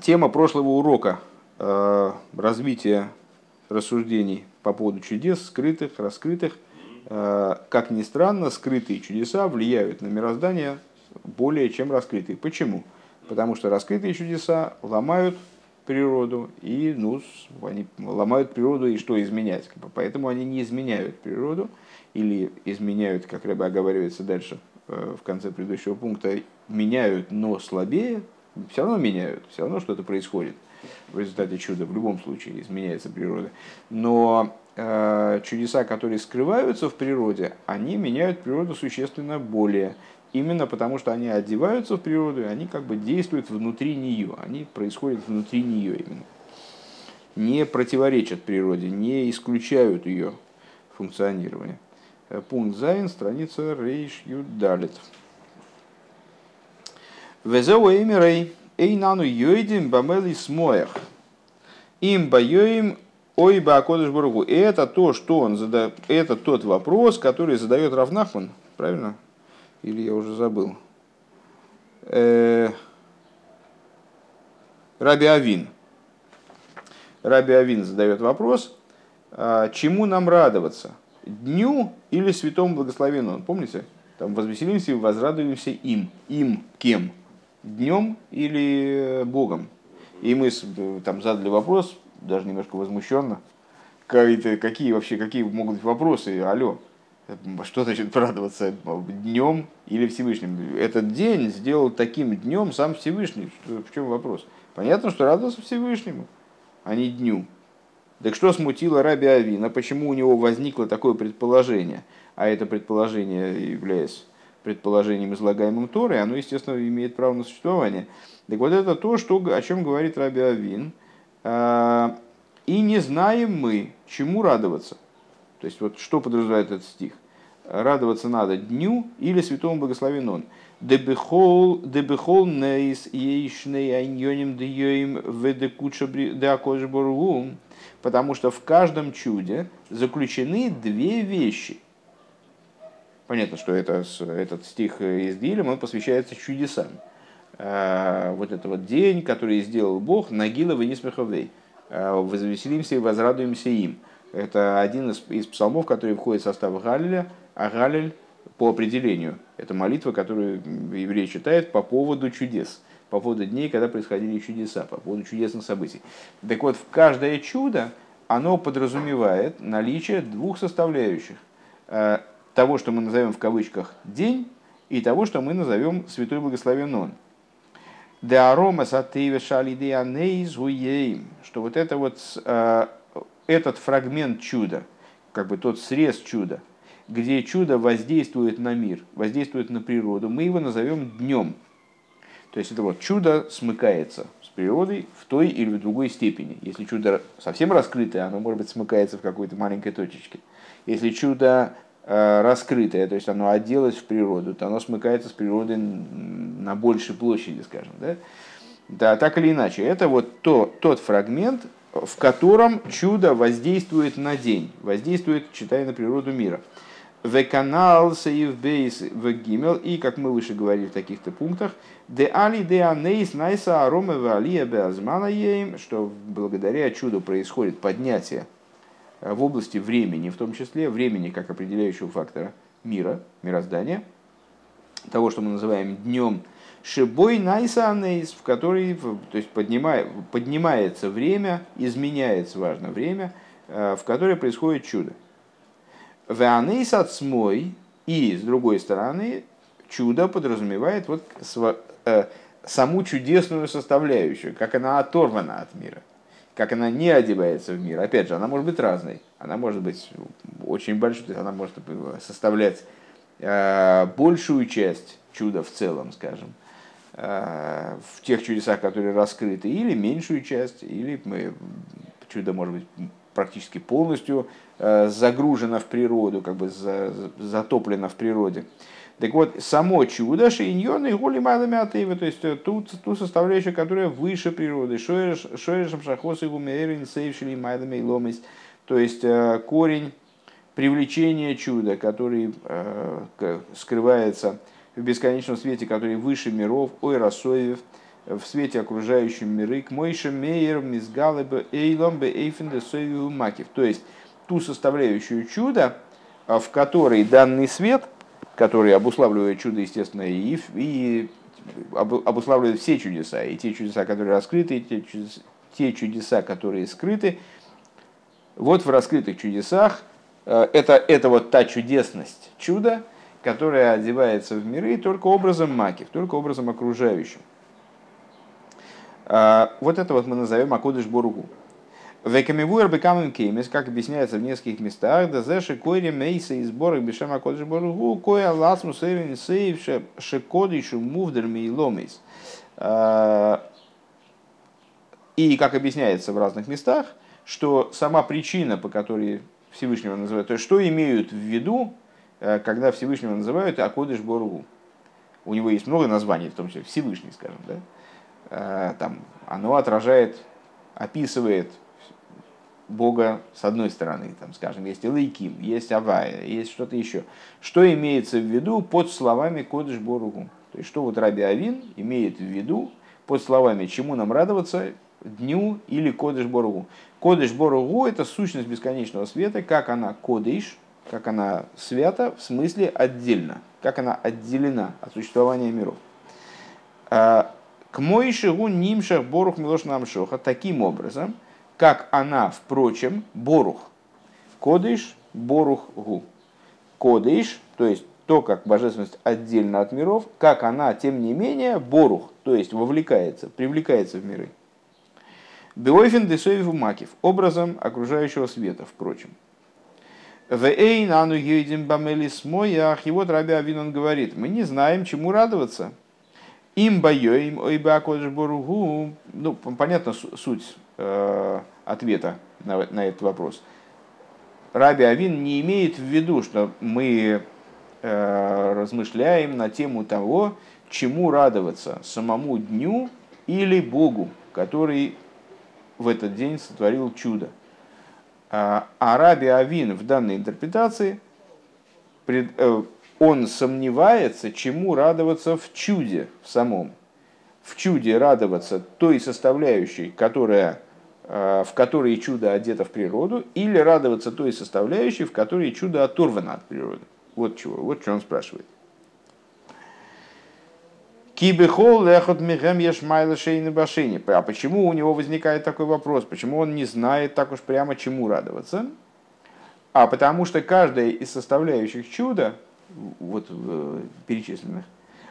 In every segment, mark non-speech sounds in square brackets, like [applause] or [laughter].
Тема прошлого урока э, развитие рассуждений по поводу чудес, скрытых, раскрытых. Э, как ни странно, скрытые чудеса влияют на мироздание более чем раскрытые. Почему? Потому что раскрытые чудеса ломают природу, и ну, они ломают природу, и что изменять? Поэтому они не изменяют природу, или изменяют, как рыба оговаривается дальше э, в конце предыдущего пункта, меняют, но слабее, все равно меняют, все равно что-то происходит в результате чуда, в любом случае изменяется природа. Но э, чудеса, которые скрываются в природе, они меняют природу существенно более. Именно потому, что они одеваются в природу, и они как бы действуют внутри нее, они происходят внутри нее именно. Не противоречат природе, не исключают ее функционирование. Э, пункт Зайн, страница Рейш Юдалит. Везеу эмирей, эй нану йойдим бамели смоях. Им боем ой бакодыш бургу. И это то, что он задает, это тот вопрос, который задает Равнахман, правильно? Или я уже забыл? Э, Раби Авин. Раби Авин задает вопрос, а, чему нам радоваться? Дню или святому благословенному? Помните? Там возвеселимся и возрадуемся им. Им кем? Днем или Богом. И мы там задали вопрос, даже немножко возмущенно, какие вообще, какие могут быть вопросы, алло, что значит радоваться днем или Всевышним? Этот день сделал таким днем сам Всевышний. В чем вопрос? Понятно, что радоваться Всевышнему, а не дню. Так что смутило Раби Авина? Почему у него возникло такое предположение? А это предположение, являясь предположением, излагаемым Торой, оно, естественно, имеет право на существование. Так вот это то, что, о чем говорит Раби Авин. А, и не знаем мы, чему радоваться. То есть, вот что подразумевает этот стих. Радоваться надо дню или святому благословен он. Дебехол нейс ейшней айньоним деёим ведекуча деакожборгу. Потому что в каждом чуде заключены две вещи. Понятно, что это, этот стих из Дилем, он посвящается чудесам. А, вот это вот день, который сделал Бог, Нагила Венисмеховей. А, возвеселимся и возрадуемся им. Это один из, из псалмов, который входит в состав Галиля, а Галиль по определению. Это молитва, которую еврей читает по поводу чудес, по поводу дней, когда происходили чудеса, по поводу чудесных событий. Так вот, в каждое чудо оно подразумевает наличие двух составляющих а, того, что мы назовем в кавычках день, и того, что мы назовем святой благословен он. Что вот это вот э, этот фрагмент чуда, как бы тот срез чуда, где чудо воздействует на мир, воздействует на природу, мы его назовем днем. То есть это вот чудо смыкается с природой в той или в другой степени. Если чудо совсем раскрытое, оно может быть смыкается в какой-то маленькой точечке. Если чудо раскрытое, то есть оно оделось в природу, то оно смыкается с природой на большей площади, скажем. Да? Да, так или иначе, это вот то, тот фрагмент, в котором чудо воздействует на день, воздействует, читая на природу мира. В канал сейв бейс в гимел, и, как мы выше говорили в таких-то пунктах, де али де анейс найса арома в алия беазмана что благодаря чуду происходит поднятие в области времени, в том числе времени как определяющего фактора мира, мироздания, того, что мы называем днем Шибой Найсанейс, в который то есть поднимая, поднимается время, изменяется, важно, время, э, в которое происходит чудо. Веанейс отсмой, и, с другой стороны, чудо подразумевает вот э, саму чудесную составляющую, как она оторвана от мира – как она не одевается в мир. Опять же, она может быть разной. Она может быть очень большой, она может составлять э, большую часть чуда в целом, скажем, э, в тех чудесах, которые раскрыты, или меньшую часть, или мы, чудо может быть практически полностью э, загружено в природу, как бы затоплено в природе. Так вот, само чудо шейньон и голи майлами то есть э, ту, ту составляющую, которая выше природы, шоешем шахос и гумерин сейвшили майлами ломис, то есть э, корень привлечения чуда, который э, скрывается в бесконечном свете, который выше миров, ой, рассоев, в свете окружающем миры, к Мойше Мейер, Мизгалебе, Эйломбе, Эйфенде, Макив. То есть ту составляющую чуда, в которой данный свет, который обуславливает чудо, естественно, и, и обуславливает все чудеса, и те чудеса, которые раскрыты, и те чудеса, те чудеса, которые скрыты. Вот в раскрытых чудесах э, это, это вот та чудесность чуда, которая одевается в миры только образом макив, только образом окружающим. А, вот это вот мы назовем Акодыш Боругу. Векамивуэр бекамим кеймес, как объясняется в нескольких местах, да зеши койре мейса и сборах бешем Акодыш Боругу, коя ласму сейвен сейв шекодишу мувдер мейломейс. А, и, как объясняется в разных местах, что сама причина, по которой Всевышнего называют, то есть что имеют в виду, э, когда Всевышнего называют Акодыш Боругу. У него есть много названий, в том числе Всевышний, скажем, да? Э, там, оно отражает, описывает Бога с одной стороны, там, скажем, есть Илайким, есть Авая, есть что-то еще. Что имеется в виду под словами Кодыш Боругу? То есть, что вот Раби Авин имеет в виду под словами, чему нам радоваться, дню или Кодыш Боругу. Кодыш Боругу – это сущность бесконечного света, как она кодыш, как она свята, в смысле отдельно, как она отделена от существования миров. А, к Моишигу Нимшах Борух Милош Намшоха таким образом, как она, впрочем, Борух. Кодыш Борух Гу. Кодыш, то есть то, как божественность отдельно от миров, как она, тем не менее, Борух, то есть вовлекается, привлекается в миры. Беойфен десоеву макив, образом окружающего света, впрочем. Вейн ану бамелис моях, и вот Раби Авин говорит, мы не знаем, чему радоваться – им боем, ой боругу. Ну, понятно суть ответа на, на этот вопрос. Раби Авин не имеет в виду, что мы э, размышляем на тему того, чему радоваться, самому дню или Богу, который в этот день сотворил чудо. А, а Раби Авин в данной интерпретации пред, э, он сомневается, чему радоваться в чуде в самом. В чуде радоваться той составляющей, которая, э, в которой чудо одето в природу, или радоваться той составляющей, в которой чудо оторвано от природы. Вот чего, вот что он спрашивает. Кибехол лехот михем ешмайла шейны башини. А почему у него возникает такой вопрос? Почему он не знает так уж прямо, чему радоваться? А потому что каждая из составляющих чуда вот, э, перечисленных,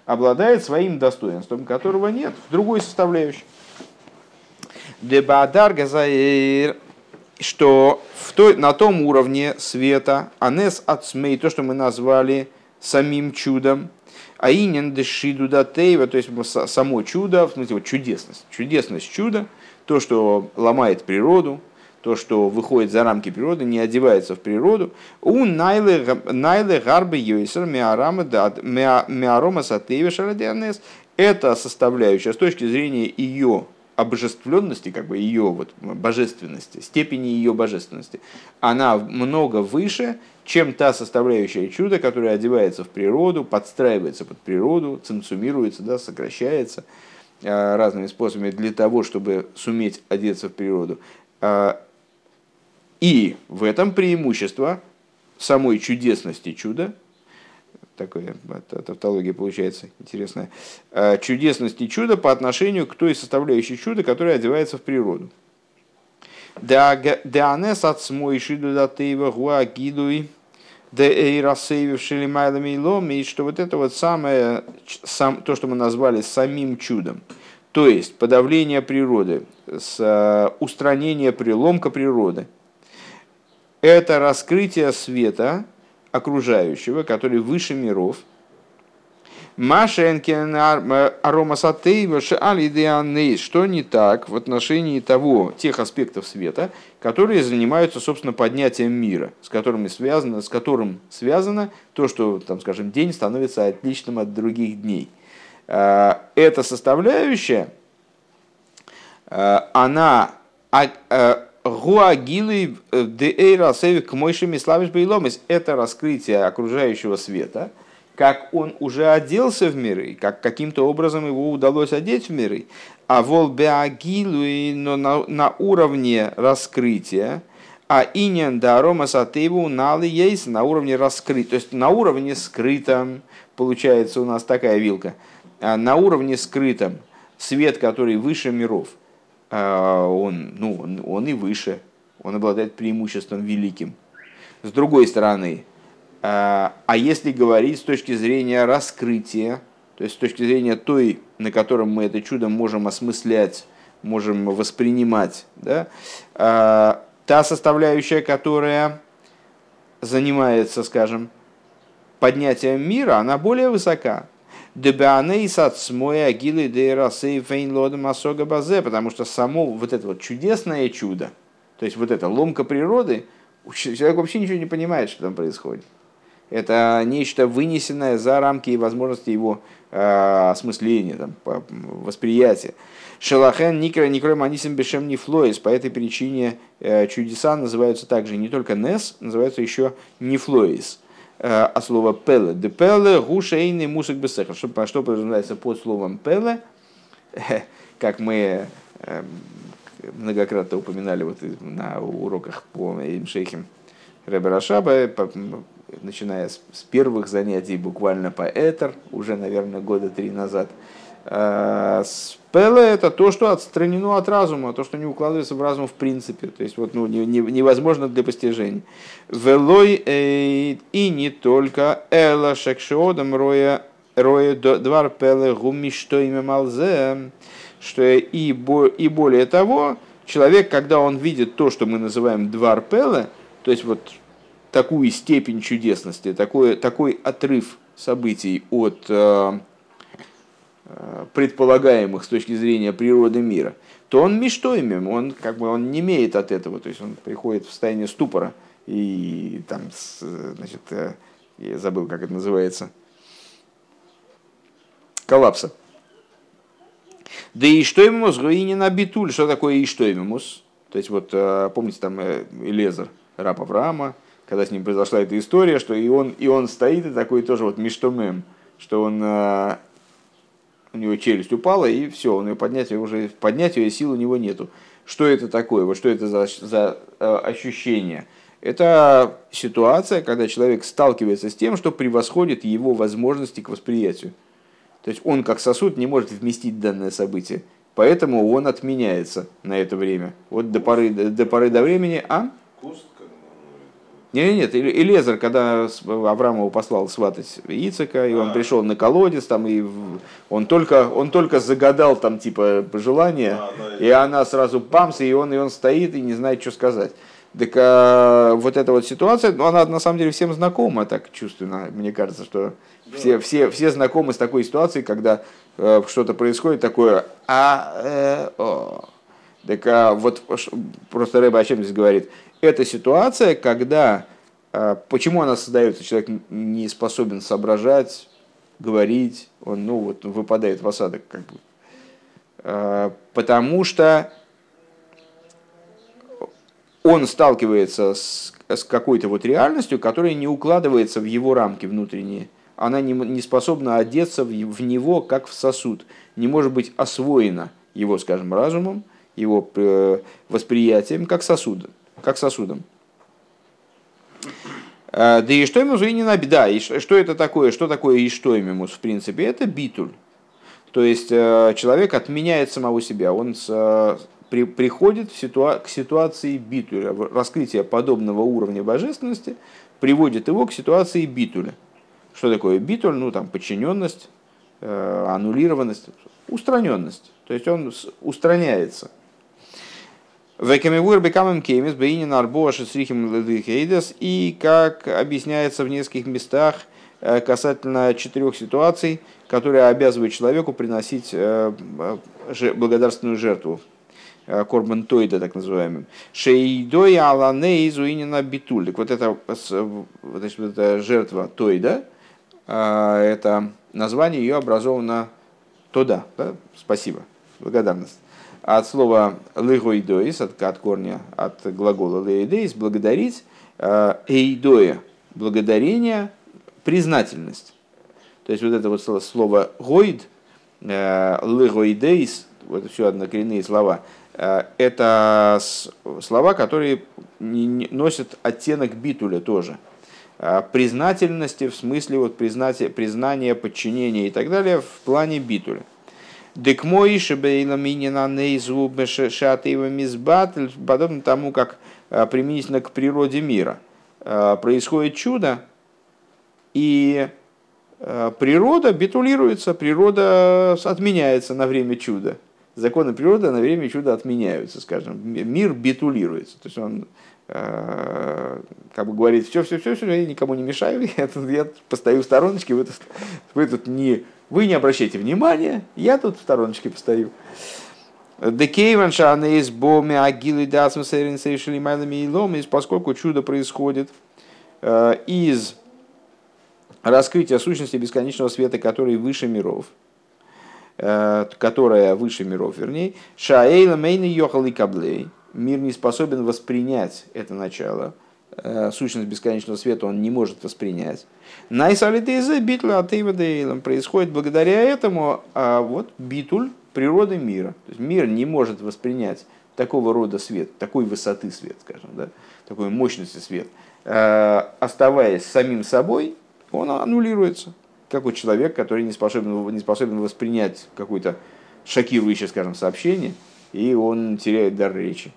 обладает своим достоинством, которого нет в другой составляющей. Дебадар газаир, что в той, на том уровне света, анес ацмей, то, что мы назвали самим чудом, аинен дешиду датейва, то есть само чудо, в смысле вот чудесность, чудесность чуда, то, что ломает природу, то, что выходит за рамки природы, не одевается в природу. У найле гарбы йойсер миарома сатевиш это составляющая с точки зрения ее обожествленности, как бы ее вот божественности, степени ее божественности, она много выше, чем та составляющая чуда, которая одевается в природу, подстраивается под природу, цинцумируется, да, сокращается э, разными способами для того, чтобы суметь одеться в природу. Э, и в этом преимущество самой чудесности чуда, такая тавтология получается интересная, чудесности чуда по отношению к той составляющей чуда, которая одевается в природу. Деанес от смой шиду датеева гуагидуй де эйрасейвившили майлами и ломи, что вот это вот самое, сам, то, что мы назвали самим чудом, то есть подавление природы, с, э, устранение приломка природы – это раскрытие света окружающего, который выше миров. Машенкин аромасатейва что не так в отношении того, тех аспектов света, которые занимаются, собственно, поднятием мира, с, которыми связано, с которым связано то, что, там, скажем, день становится отличным от других дней. А, эта составляющая, а, она а, Гуагилы э, деэйра севик мойшими славиш бейломис – это раскрытие окружающего света, как он уже оделся в миры, как каким-то образом его удалось одеть в миры. А вол беагилуи, но на, на уровне раскрытия, а иньян да арома сатейву налы есть на уровне раскрытия, то есть на уровне скрытом, получается у нас такая вилка, а на уровне скрытом, свет, который выше миров, он, ну, он, он и выше, он обладает преимуществом великим. С другой стороны, а, а если говорить с точки зрения раскрытия, то есть с точки зрения той, на котором мы это чудо можем осмыслять, можем воспринимать, да, а, та составляющая, которая занимается, скажем, поднятием мира, она более высока. Потому что само вот это вот чудесное чудо, то есть вот эта ломка природы, человек вообще ничего не понимает, что там происходит. Это нечто вынесенное за рамки и возможности его э, осмысления, там, восприятия. Шелахен Никра Никрой Манисим Бешем Нефлоис. По этой причине э, чудеса называются также не только Нес, называются еще Нефлоис. Э, а слово Пеле. Де Пеле Гушейный Мусик Бесеха. Что, что подразумевается под словом Пеле? Как мы э, многократно упоминали вот на уроках по Имшейхим Реберашаба, начиная с, с первых занятий буквально по Этер, уже, наверное, года три назад. А, Спеле – это то, что отстранено от разума, то, что не укладывается в разум в принципе. То есть вот, ну, не, не, невозможно для постижения. Велой и не только Эла Шекшиодам Роя Роя Двар Пеле Гуми что имя Малзе, что и, и более того, человек, когда он видит то, что мы называем Двар Пеле, то есть вот такую степень чудесности, такой, такой отрыв событий от э, э, предполагаемых с точки зрения природы мира, то он мечтоймем, он как бы он не имеет от этого, то есть он приходит в состояние ступора и там, значит, э, я забыл, как это называется, коллапса. Да и что ему не на битуль, что такое и что ему? То есть вот помните там Элезер, раб Авраама, когда с ним произошла эта история, что и он, и он стоит, и такой тоже вот миштомем, что он, э, у него челюсть упала, и все, он ее поднять, уже поднять ее сил у него нету. Что это такое? Вот что это за, за э, ощущение? Это ситуация, когда человек сталкивается с тем, что превосходит его возможности к восприятию. То есть он как сосуд не может вместить данное событие, поэтому он отменяется на это время. Вот до поры до, поры до времени, а? Куст нет, нет, Элезер, когда Авраамову послал сватать Ицека, и он а. пришел на колодец, там, и он только, он только загадал там типа пожелание, а, да, и она сразу памс, и он, и он стоит и не знает, что сказать. Так а, вот эта вот ситуация, ну, она на самом деле всем знакома, так чувственно, мне кажется, что да. все, все, все знакомы с такой ситуацией, когда э, что-то происходит такое, а, э, о. Так а, вот просто Рэба о чем здесь говорит? Это ситуация, когда... А, почему она создается? Человек не способен соображать, говорить, он ну, вот, выпадает в осадок. Как бы. А, потому что он сталкивается с, с какой-то вот реальностью, которая не укладывается в его рамки внутренние. Она не, не способна одеться в, в него, как в сосуд. Не может быть освоена его, скажем, разумом, его э, восприятием, как сосудом как сосудом. Э, да и что ему не на да, и что это такое, что такое и что ему в принципе, это битуль. То есть э, человек отменяет самого себя, он с, э, при, приходит в ситуа, к ситуации битуля, раскрытие подобного уровня божественности приводит его к ситуации битуля. Что такое битуль? Ну там подчиненность, аннулированность, устраненность. То есть он устраняется – Векамивур бекамем кемис бейнин арбоша срихим ледыхейдес. И как объясняется в нескольких местах э, касательно четырех ситуаций, которые обязывают человеку приносить э, благодарственную жертву. Э, Корбан Тойда, так называемым. Шейдой алане изуинина битуль. Так вот это, значит, это жертва Тойда, это название ее образовано Тода. Да? Спасибо. Благодарность от слова лыгоидоис, от, от корня, от глагола леидеис, благодарить, э, эйдоя, благодарение, признательность. То есть вот это вот слово гойд, э, лыгоидеис, это все однокоренные слова, э, это слова, которые носят оттенок битуля тоже. Признательности в смысле вот признания, признания, подчинения и так далее в плане битуля. Дек мой шебейла минина нейзу шатыва мизбатль, подобно тому, как э, применительно к природе мира. Происходит чудо, и Э, природа битулируется, природа отменяется на время чуда. Законы природы на время чуда отменяются, скажем. Мир битулируется. То есть он э, как бы говорит, все, все, все, все, я никому не мешаю, [laughs] я, тут, я постою в стороночке, вы тут, вы тут не, вы не обращайте внимания, я тут в стороночке постою. Поскольку чудо происходит э, из раскрытие сущности бесконечного света, который выше миров, э, которая выше миров, вернее, Шаэйла Мейни Йохал Каблей, мир не способен воспринять это начало, э, сущность бесконечного света он не может воспринять. Найсалитейзе битля атейвадейлом происходит благодаря этому а вот битуль природы мира. То есть мир не может воспринять такого рода свет, такой высоты свет, скажем, да, такой мощности свет, э, оставаясь самим собой он аннулируется. Как у человека, который не способен, не способен воспринять какое-то шокирующее, скажем, сообщение, и он теряет дар речи.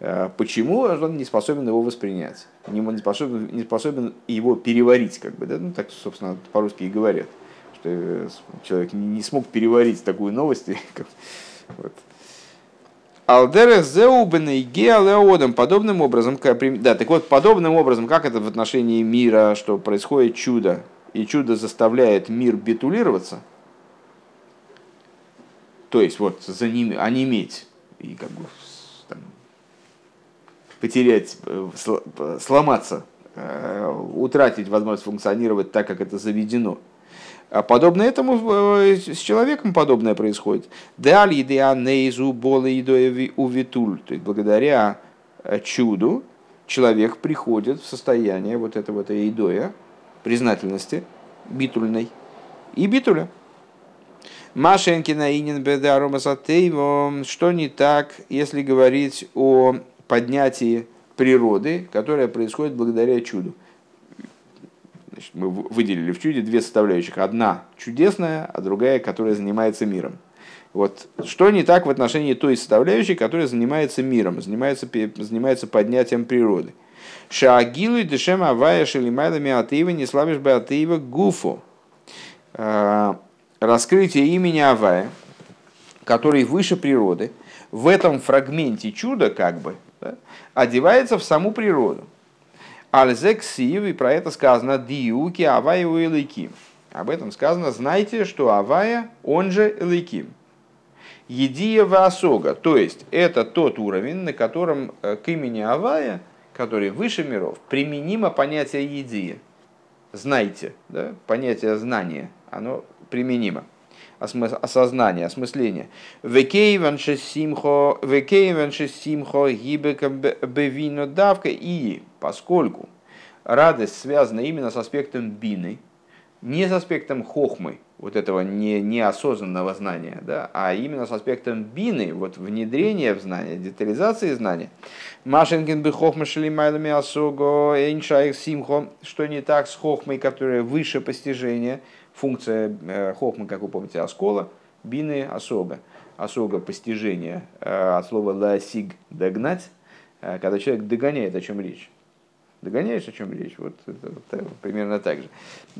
А почему он не способен его воспринять? Не, способен, не способен его переварить, как бы, да? ну так, собственно, по-русски и говорят, что э, человек не смог переварить такую новость. [laughs] вот. Алдерех геалеодом. Подобным образом, да, так вот, подобным образом, как это в отношении мира, что происходит чудо, и чудо заставляет мир битулироваться, то есть вот за ними, онеметь и как бы потерять, э, сломаться, э, утратить возможность функционировать так, как это заведено – а подобно этому э, с человеком подобное происходит. Далее идея нейзу болы увитуль. То есть благодаря э, чуду человек приходит в состояние вот этого вот идоя, признательности, битульной и битуля. Машенкина инин бедарома что не так, если говорить о поднятии природы, которое происходит благодаря чуду. Значит, мы выделили в чуде две составляющих. Одна чудесная, а другая, которая занимается миром. Вот что не так в отношении той составляющей, которая занимается миром, занимается, занимается поднятием природы. Шаагилу дешем авая шелимайлами атеева не славишь бы атеева гуфу. А, раскрытие имени Авая, который выше природы, в этом фрагменте чуда как бы да, одевается в саму природу. Альзексив, и про это сказано Диуки Авая у Элейким. Об этом сказано, знайте, что Авая, он же Элейким. Едия Васога, то есть это тот уровень, на котором э, к имени Авая, который выше миров, применимо понятие едия. Знайте, да? понятие знания, оно применимо осознание, осмысление. Векейван шесимхо, векейван шесимхо гибекам бевино давка. И поскольку радость связана именно с аспектом бины, не с аспектом хохмы, вот этого не, неосознанного знания, да, а именно с аспектом бины, вот внедрения в знание, детализации знания. Машинген бы хохма шелимайлами асого эйншайх симхо, что не так с хохмой, которая выше постижения – функция э, хохмы, как вы помните, оскола, бины осога. Осога постижения э, от слова ласиг догнать, э, когда человек догоняет, о чем речь. Догоняешь, о чем речь? Вот это, это, примерно так же.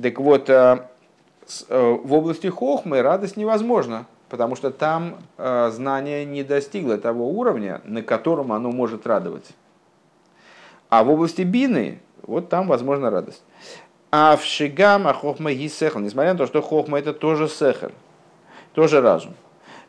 Так вот, в области хохмы радость невозможна, потому что там знание не достигло того уровня, на котором оно может радовать. А в области бины, вот там возможна радость. А в шигам хохма гисехл, несмотря на то, что хохма это тоже сехер, тоже разум.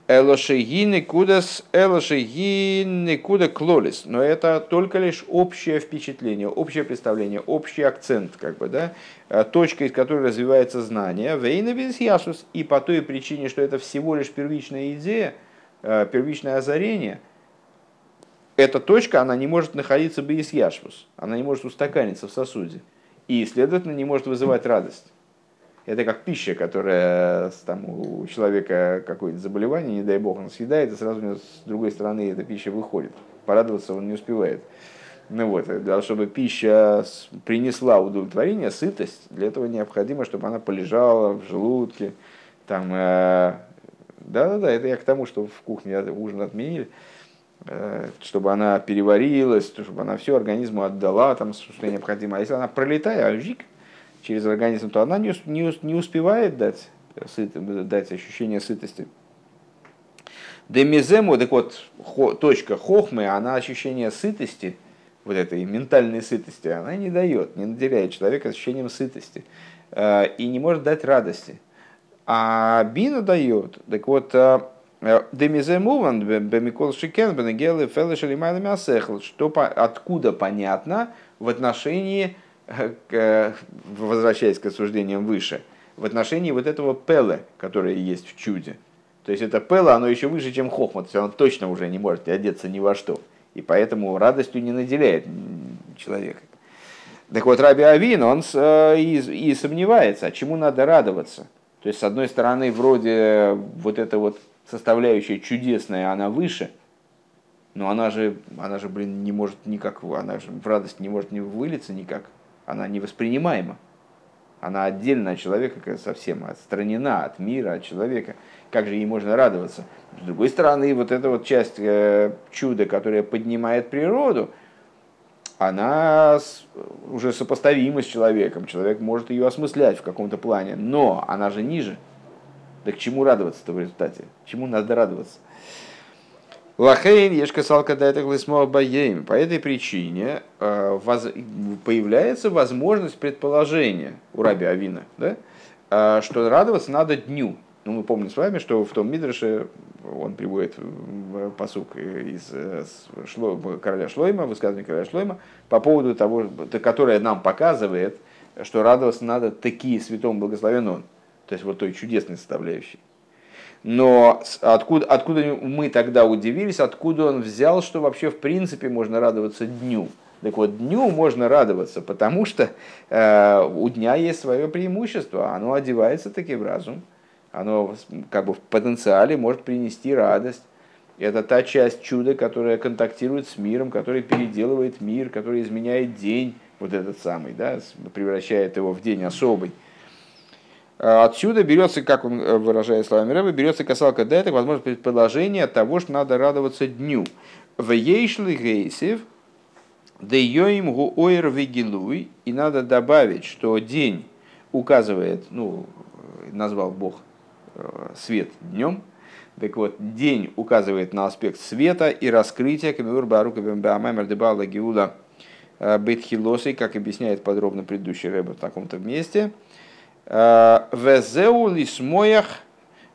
Элошигины кудас, элошигины куда клолис. Но это только лишь общее впечатление, общее представление, общий акцент, как бы, да, э, точка, из которой развивается знание. Вейна без ясус. И по той причине, что это всего лишь первичная идея, э, первичное озарение, эта точка, она не может находиться без яшвус, она не может устаканиться в сосуде и, следовательно, не может вызывать радость. Это как пища, которая там, у человека какое-то заболевание, не дай бог, он съедает, и сразу с другой стороны эта пища выходит. Порадоваться он не успевает. Ну вот, для чтобы пища принесла удовлетворение, сытость, для этого необходимо, чтобы она полежала в желудке. Там, э, да-да-да, это я к тому, что в кухне ужин отменили, э, чтобы она переварилась, чтобы она все организму отдала, там, что необходимо. А если она пролетает, а жик, через организм, то она не, не, не успевает дать, сыт, дать ощущение сытости. Демизему, так вот, хо, точка хохмы, она ощущение сытости – вот этой ментальной сытости, она не дает, не наделяет человека ощущением сытости э, и не может дать радости. А бина дает. Так вот, э, Демиземуван, Бемикол Шикен, Бенегелы, Фелеш или что откуда понятно в отношении, э, возвращаясь к осуждениям выше, в отношении вот этого пеле, которое есть в чуде. То есть это пеле, оно еще выше, чем хохмат, оно точно уже не может одеться ни во что и поэтому радостью не наделяет человека. Так вот, Раби Авин, он э, и, и сомневается, а чему надо радоваться. То есть, с одной стороны, вроде вот эта вот составляющая чудесная, она выше, но она же, она же, блин, не может никак, она же в радость не может не вылиться никак, она невоспринимаема. Она отдельно от человека совсем, отстранена от мира, от человека. Как же ей можно радоваться? С другой стороны, вот эта вот часть э, чуда, которая поднимает природу, она уже сопоставима с человеком. Человек может ее осмыслять в каком-то плане, но она же ниже. Да к чему радоваться-то в результате? Чему надо радоваться? Лахейн, ешка салка дайтах баеем. По этой причине э, появляется возможность предположения у Раби Авина, да, э, что радоваться надо дню. Ну, мы помним с вами, что в том Мидрше он приводит посук из э, Шло, короля Шлойма, высказывание короля Шлойма, по поводу того, которое нам показывает, что радоваться надо такие святому благословен он. То есть вот той чудесной составляющей. Но откуда, откуда мы тогда удивились, откуда он взял, что вообще в принципе можно радоваться дню. Так вот, дню можно радоваться, потому что э, у дня есть свое преимущество, оно одевается таки в разум, оно как бы в потенциале может принести радость. Это та часть чуда, которая контактирует с миром, которая переделывает мир, которая изменяет день, вот этот самый, да, превращает его в день особый. А отсюда берется, как он э, выражает словами Рэба, берется касалка дайта, возможно, предположение того, что надо радоваться дню. В ейшли гейсев, да йоим гу ойр вигилуй, и надо добавить, что день указывает, ну, назвал Бог э, свет днем, так вот, день указывает на аспект света и раскрытия, камиур барука бэмбаамэмэр дебала гиуда э, бетхилосой, как объясняет подробно предыдущий рэб в таком-то месте – Везеу лисмоях,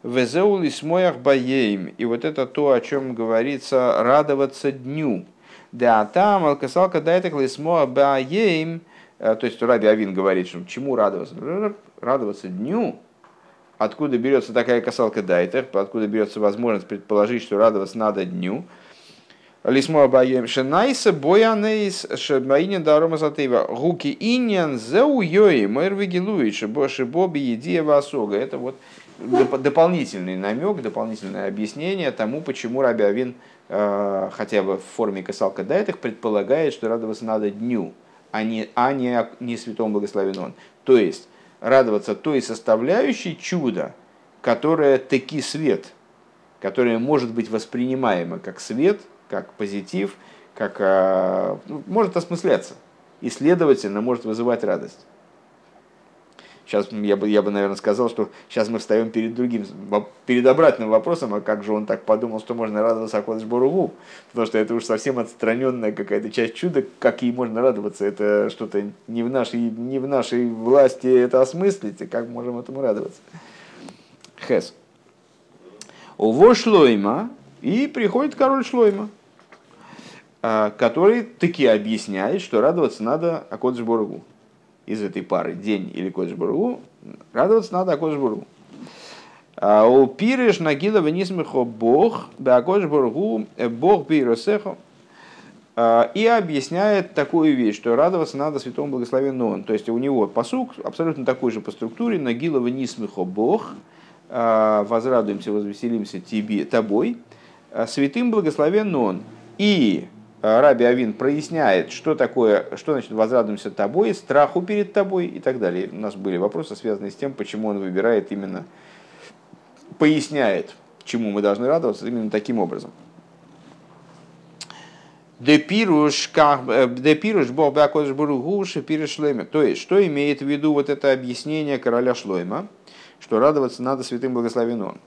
везеу лисмоях баеем. И вот это то, о чем говорится, радоваться дню. Да, там алкасалка дайтек лисмоа баеем. Э, то есть Раби Авин говорит, что чему радоваться? Радоваться дню. Откуда берется такая касалка дайтер, откуда берется возможность предположить, что радоваться надо дню. Лисмо обаем шенайса боянейс шебаинин дарома затыва. Гуки иньян зеу йои мэр вигилуи шебоши боби едия васога. Это вот дополнительный намек, дополнительное объяснение тому, почему Раби Авин э, хотя бы в форме касалка дайтых предполагает, что радоваться надо дню, а не, а не, не святому благословен он. То есть радоваться той составляющей чуда, которая таки свет, которая может быть воспринимаема как свет – как позитив, как а, ну, может осмысляться и, следовательно, может вызывать радость. Сейчас я бы, я бы, наверное, сказал, что сейчас мы встаем перед другим, перед обратным вопросом, а как же он так подумал, что можно радоваться Акодыш Боругу, потому что это уж совсем отстраненная какая-то часть чуда, как ей можно радоваться, это что-то не в нашей, не в нашей власти это осмыслить, и как можем этому радоваться. Хес. Уво шлойма, и приходит король шлойма. А, который таки объясняет, что радоваться надо Акодж Боргу. Из этой пары день или Кодж Боргу, радоваться надо Акодж Боргу. А у пиреш нагила венисмихо Бог, да Акодж Боргу, э, Бог биросехо. и объясняет такую вещь, что радоваться надо святому благословенному он. То есть у него посук абсолютно такой же по структуре, Нагилова Нисмихо Бог, возрадуемся, возвеселимся тебе, тобой, святым благословен он. И Раби Авин проясняет, что такое, что значит возрадуемся тобой, страху перед тобой и так далее. У нас были вопросы, связанные с тем, почему он выбирает именно, поясняет, чему мы должны радоваться именно таким образом. Депируш э, Бог Бакодж Буругуши Пиришлеме. То есть, что имеет в виду вот это объяснение короля Шлойма, что радоваться надо святым благословен он.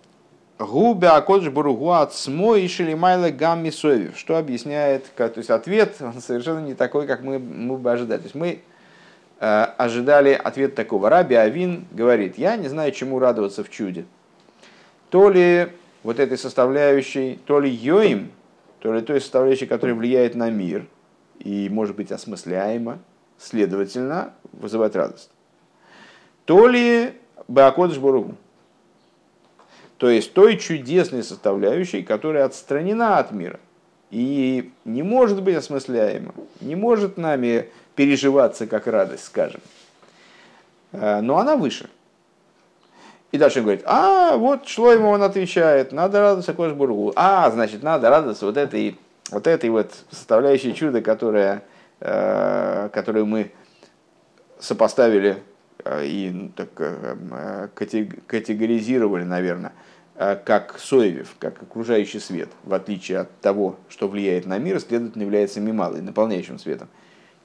Губя Акодж Буругу от Смо и Шелимайла Гамми Совев. Что объясняет, то есть ответ совершенно не такой, как мы, мы бы ожидали. То есть мы э, ожидали ответ такого. Раби Авин говорит, я не знаю, чему радоваться в чуде. То ли вот этой составляющей, то ли йоим, то ли той составляющей, которая влияет на мир и может быть осмысляема, следовательно, вызывает радость. То ли Баакодж Буругу то есть той чудесной составляющей, которая отстранена от мира и не может быть осмысляема, не может нами переживаться как радость, скажем. Э, но она выше. И дальше он говорит, а, вот шло ему, он отвечает, надо радоваться Кошбургу. А, значит, надо радоваться вот этой вот, этой вот составляющей чуда, которая, э, которую мы сопоставили и ну, так, категоризировали, наверное, Э, как соевев, как окружающий свет, в отличие от того, что влияет на мир, следовательно, является мималой, наполняющим светом.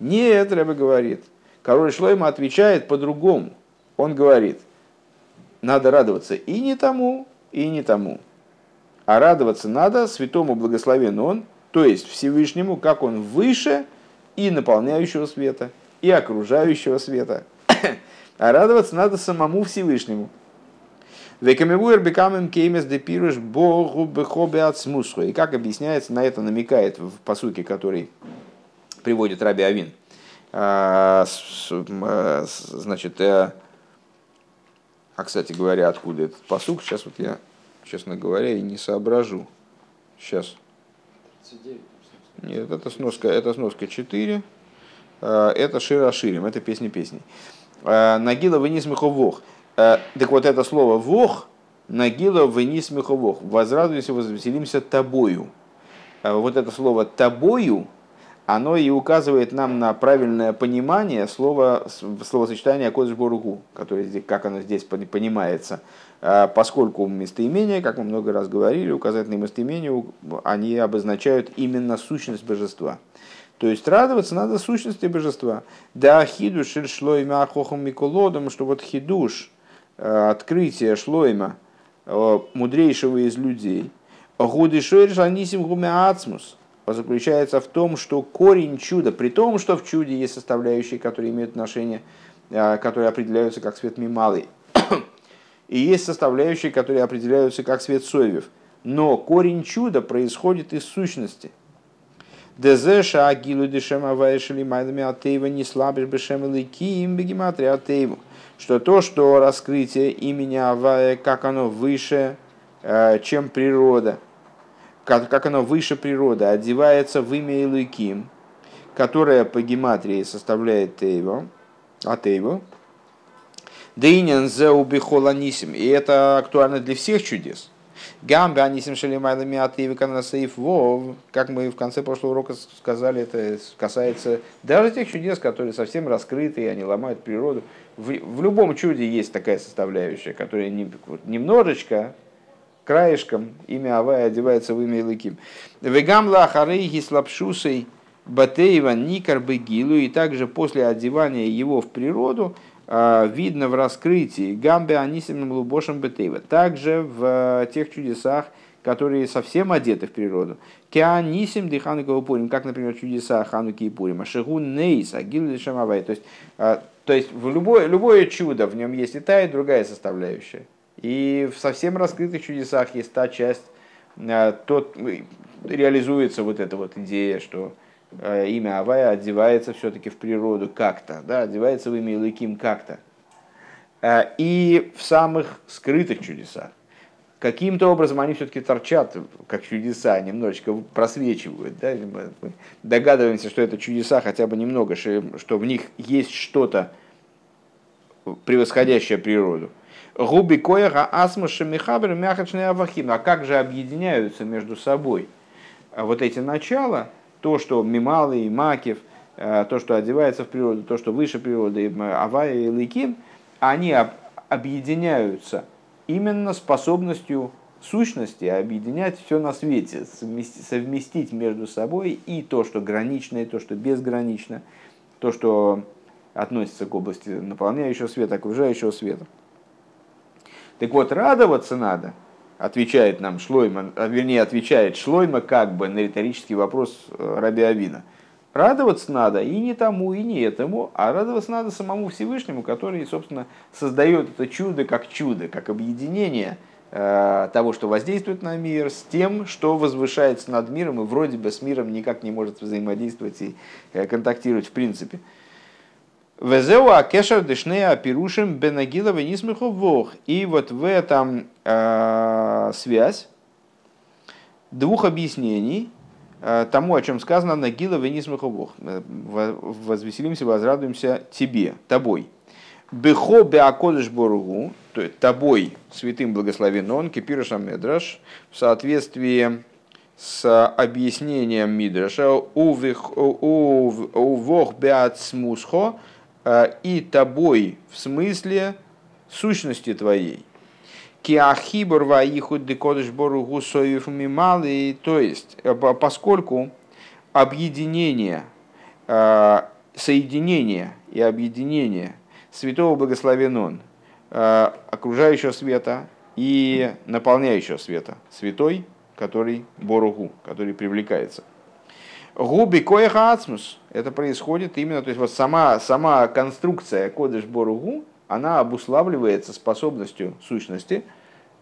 Нет, Рэбе говорит. Король Шлойма отвечает по-другому. Он говорит, надо радоваться и не тому, и не тому. А радоваться надо святому благословен он, то есть Всевышнему, как он выше и наполняющего света, и окружающего света. А радоваться надо самому Всевышнему. Векамевуэр бекамем кеймес де пируш богу бехобе от И как объясняется, на это намекает в посуке, который приводит Раби Авин. А, а, значит, э, а, кстати говоря, откуда этот посук, сейчас вот я, честно говоря, и не соображу. Сейчас. Нет, это сноска, это сноска 4. А, это Шира Ширим, это песни песни. Нагила вынес меховох. Э, так вот это слово «вох» Нагила вынис меховох. Возрадуемся, возвеселимся тобою. Э, вот это слово тобою, оно и указывает нам на правильное понимание слова, словосочетания Кодж которое здесь, как оно здесь понимается. Э, поскольку местоимения, как мы много раз говорили, указательные местоимения, они обозначают именно сущность божества. То есть радоваться надо сущности божества. Да хидуш шло имя ахохом миколодом, что вот хидуш, Э, открытие Шлойма, э, мудрейшего из людей, заключается в том, что корень чуда, при том, что в чуде есть составляющие, которые имеют отношение, э, которые определяются как свет мималый, [coughs] и есть составляющие, которые определяются как свет совев, но корень чуда происходит из сущности. Дезеша агилу дешема ваешели майдами атеева не слабишь бешем ликим бегематри атееву что то, что раскрытие имени Авая, как оно выше, э, чем природа, как, как оно выше природы, одевается в имя Илыким, которое по гематрии составляет Тейво, Атейво, Дейнен зеубихоланисим. И это актуально для всех чудес. Гамби анисим шалимайлами атеви канасаиф вов. Как мы в конце прошлого урока сказали, это касается даже тех чудес, которые совсем раскрыты, и они ломают природу в, в любом чуде есть такая составляющая, которая не, немножечко, краешком, имя Авая одевается в имя Илыким. Вегамла Ахарейхи слабшусей Батеева Никар Бегилу, и также после одевания его в природу, видно в раскрытии Гамбе Анисимным Лубошем Бетеева. Также в тех чудесах, которые совсем одеты в природу. Кианисим диханукова пурим, как, например, чудеса Хануки и Пурим. Шигу нейс, агил лишамавай. То есть а, то есть в любое, любое чудо, в нем есть и та, и другая составляющая. И в совсем раскрытых чудесах есть та часть, э, тот, реализуется вот эта вот идея, что э, имя Авая одевается все-таки в природу как-то, да, одевается в имя Илыким как-то. Э, и в самых скрытых чудесах, каким-то образом они все-таки торчат, как чудеса, немножечко просвечивают. Да? Мы догадываемся, что это чудеса хотя бы немного, что в них есть что-то превосходящее природу. Губи коеха асмаша михабер мягочный авахим. А как же объединяются между собой вот эти начала, то, что мималы и макев, э, то, что одевается в природу, то, что выше природы, авая и лыким, они объединяются именно способностью сущности объединять все на свете, совместить между собой и то, что гранично, и то, что безгранично, то, что относится к области наполняющего света, окружающего света. Так вот, радоваться надо, отвечает нам Шлойма, а, вернее, отвечает Шлойма как бы на риторический вопрос э, Раби Авина. Радоваться надо и не тому, и не этому, а радоваться надо самому Всевышнему, который, собственно, создает это чудо как чудо, как объединение э, того, что воздействует на мир, с тем, что возвышается над миром и вроде бы с миром никак не может взаимодействовать и э, контактировать в принципе. Везеу акешер дешнея пирушим бенагила венисмиху вох. И вот в этом э, связь двух объяснений э, тому, о чем сказано Нагила венисмиху вох. Возвеселимся, возрадуемся тебе, тобой. Бехо беакодыш боругу, то есть тобой, святым благословен он, кипирашам медраш, в соответствии с объяснением Мидраша, увох Э, и тобой в смысле сущности твоей. Киахибор ваихуд декодыш бору гусоев мималы, то есть, э, поскольку объединение, э, соединение и объединение святого благословен он, окружающего света и наполняющего света, святой, который боругу, который привлекается – Губи коеха ацмус. Это происходит именно, то есть вот сама, сама конструкция кодыш боругу, она обуславливается способностью сущности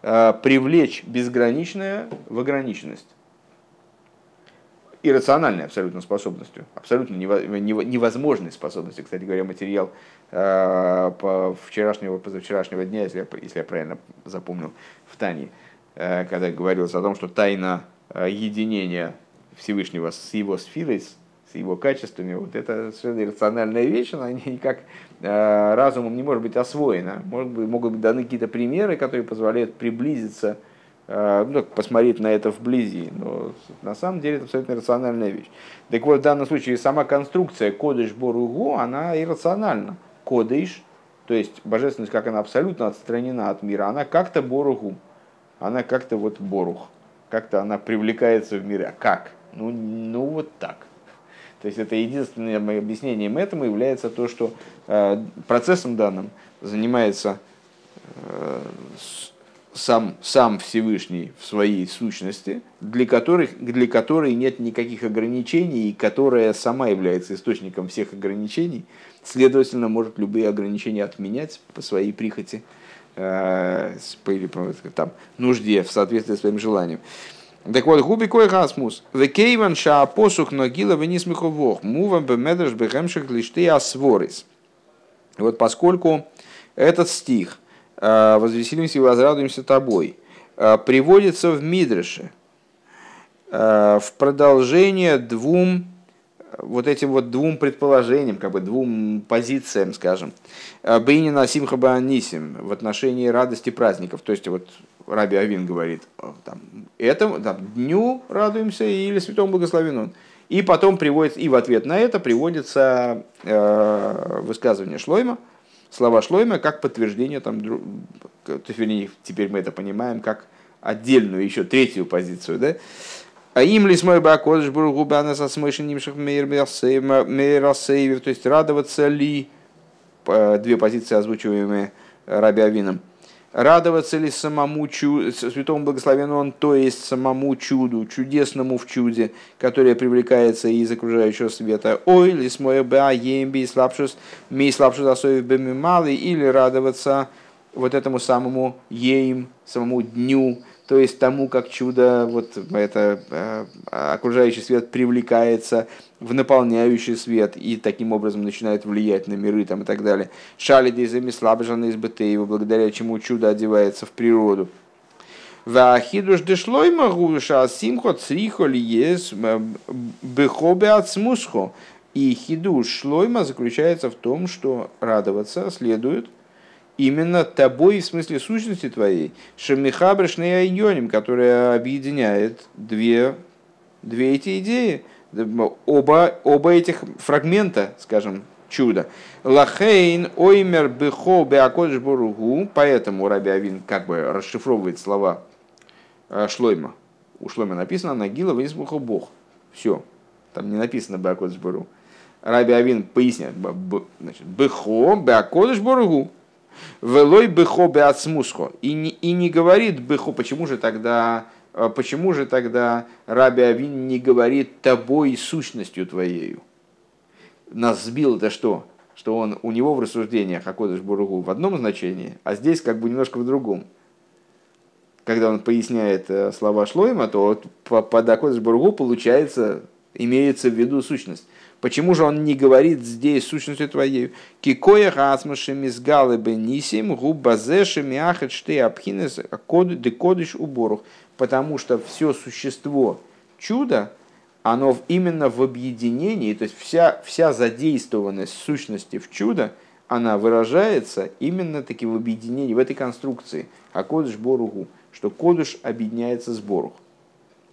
э, привлечь безграничное в ограниченность. Иррациональной абсолютно способностью, абсолютно невозможной способностью. Кстати говоря, материал э, по вчерашнего, позавчерашнего дня, если я, если я правильно запомнил, в Тане, э, когда говорилось о том, что тайна э, единения Всевышнего с его сферой, с его качествами, вот это совершенно иррациональная вещь, она [laughs] никак э, разумом не может быть освоена. Может быть, могут быть даны какие-то примеры, которые позволяют приблизиться, э, ну, посмотреть на это вблизи. Но на самом деле это абсолютно иррациональная вещь. Так вот, в данном случае сама конструкция кодыш боругу, она иррациональна. Кодыш, то есть божественность, как она абсолютно отстранена от мира, она как-то боругу, она как-то вот борух, как-то она привлекается в мир. А как? Ну, ну вот так. То есть это единственным объяснением этому является то, что э, процессом данным занимается э, сам, сам Всевышний в своей сущности, для, которых, для которой нет никаких ограничений, и которая сама является источником всех ограничений, следовательно, может любые ограничения отменять по своей прихоти, э, или по там, нужде, в соответствии с своим желанием. Так вот, губи кой гасмус. Векейван ша посух ногила вниз миховох. Мувам бемедрш бехемших лишты асворис. Вот поскольку этот стих э, «Возвеселимся и возрадуемся тобой» э, приводится в Мидреше э, в продолжение двум вот этим вот двум предположениям, как бы двум позициям, скажем, Бейнина Симха Баанисим в отношении радости праздников. То есть вот Раби Авин говорит, там, этому, там, дню радуемся или святому благословен он. И потом приводится, и в ответ на это приводится э, высказывание Шлойма, слова Шлойма, как подтверждение, там, то есть, вернее, теперь мы это понимаем, как отдельную, еще третью позицию, да, а им ли смой бакодыш бургубана со смышен нимших мейрасейвер, то есть радоваться ли, э, две позиции, озвучиваемые Раби Авином, радоваться ли самому чуду, святому благословенному он, то есть самому чуду, чудесному в чуде, которое привлекается из окружающего света. Ой, ли смоя ба емби слабшус, ми слабшус особи беми малый, или радоваться вот этому самому ейм, самому дню, то есть тому, как чудо, вот это э, окружающий свет привлекается в наполняющий свет и таким образом начинает влиять на миры там, и так далее. Шали дизами слабжаны из его благодаря чему чудо одевается в природу. Вахидуш дешлойма гуша симхо црихоль ес бехобе от смусхо. И хидуш шлойма заключается в том, что радоваться следует именно тобой, в смысле сущности твоей, шамихабришный айоним, которая объединяет две, две эти идеи, оба, оба этих фрагмента, скажем, чуда. Лахейн оймер бехо беакодж боругу, поэтому Раби Авин как бы расшифровывает слова э, Шлойма. У Шлойма написано «Нагила вынесмуху Бог». Все. Там не написано «Беакодж боругу». Раби Авин поясняет, «Бехо беакодж боругу». Велой бехо беацмусхо. И не, и не говорит бехо, почему же тогда э, почему же тогда Раби Авин не говорит тобой сущностью твоею? Нас сбил это что? Что он у него в рассуждениях Акодыш Буругу в одном значении, а здесь как бы немножко в другом. Когда он поясняет э, слова Шлойма, то под Акодыш Буругу получается, имеется в виду сущность. Почему же он не говорит здесь сущностью твоей? Кикоя хасмашем из галы бенисим губазешем мяхет шты абхинес декодыш уборух. Потому что все существо чуда, оно именно в объединении, то есть вся, вся задействованность сущности в чудо, она выражается именно таки в объединении, в этой конструкции. А кодыш боругу, что кодыш объединяется с борух.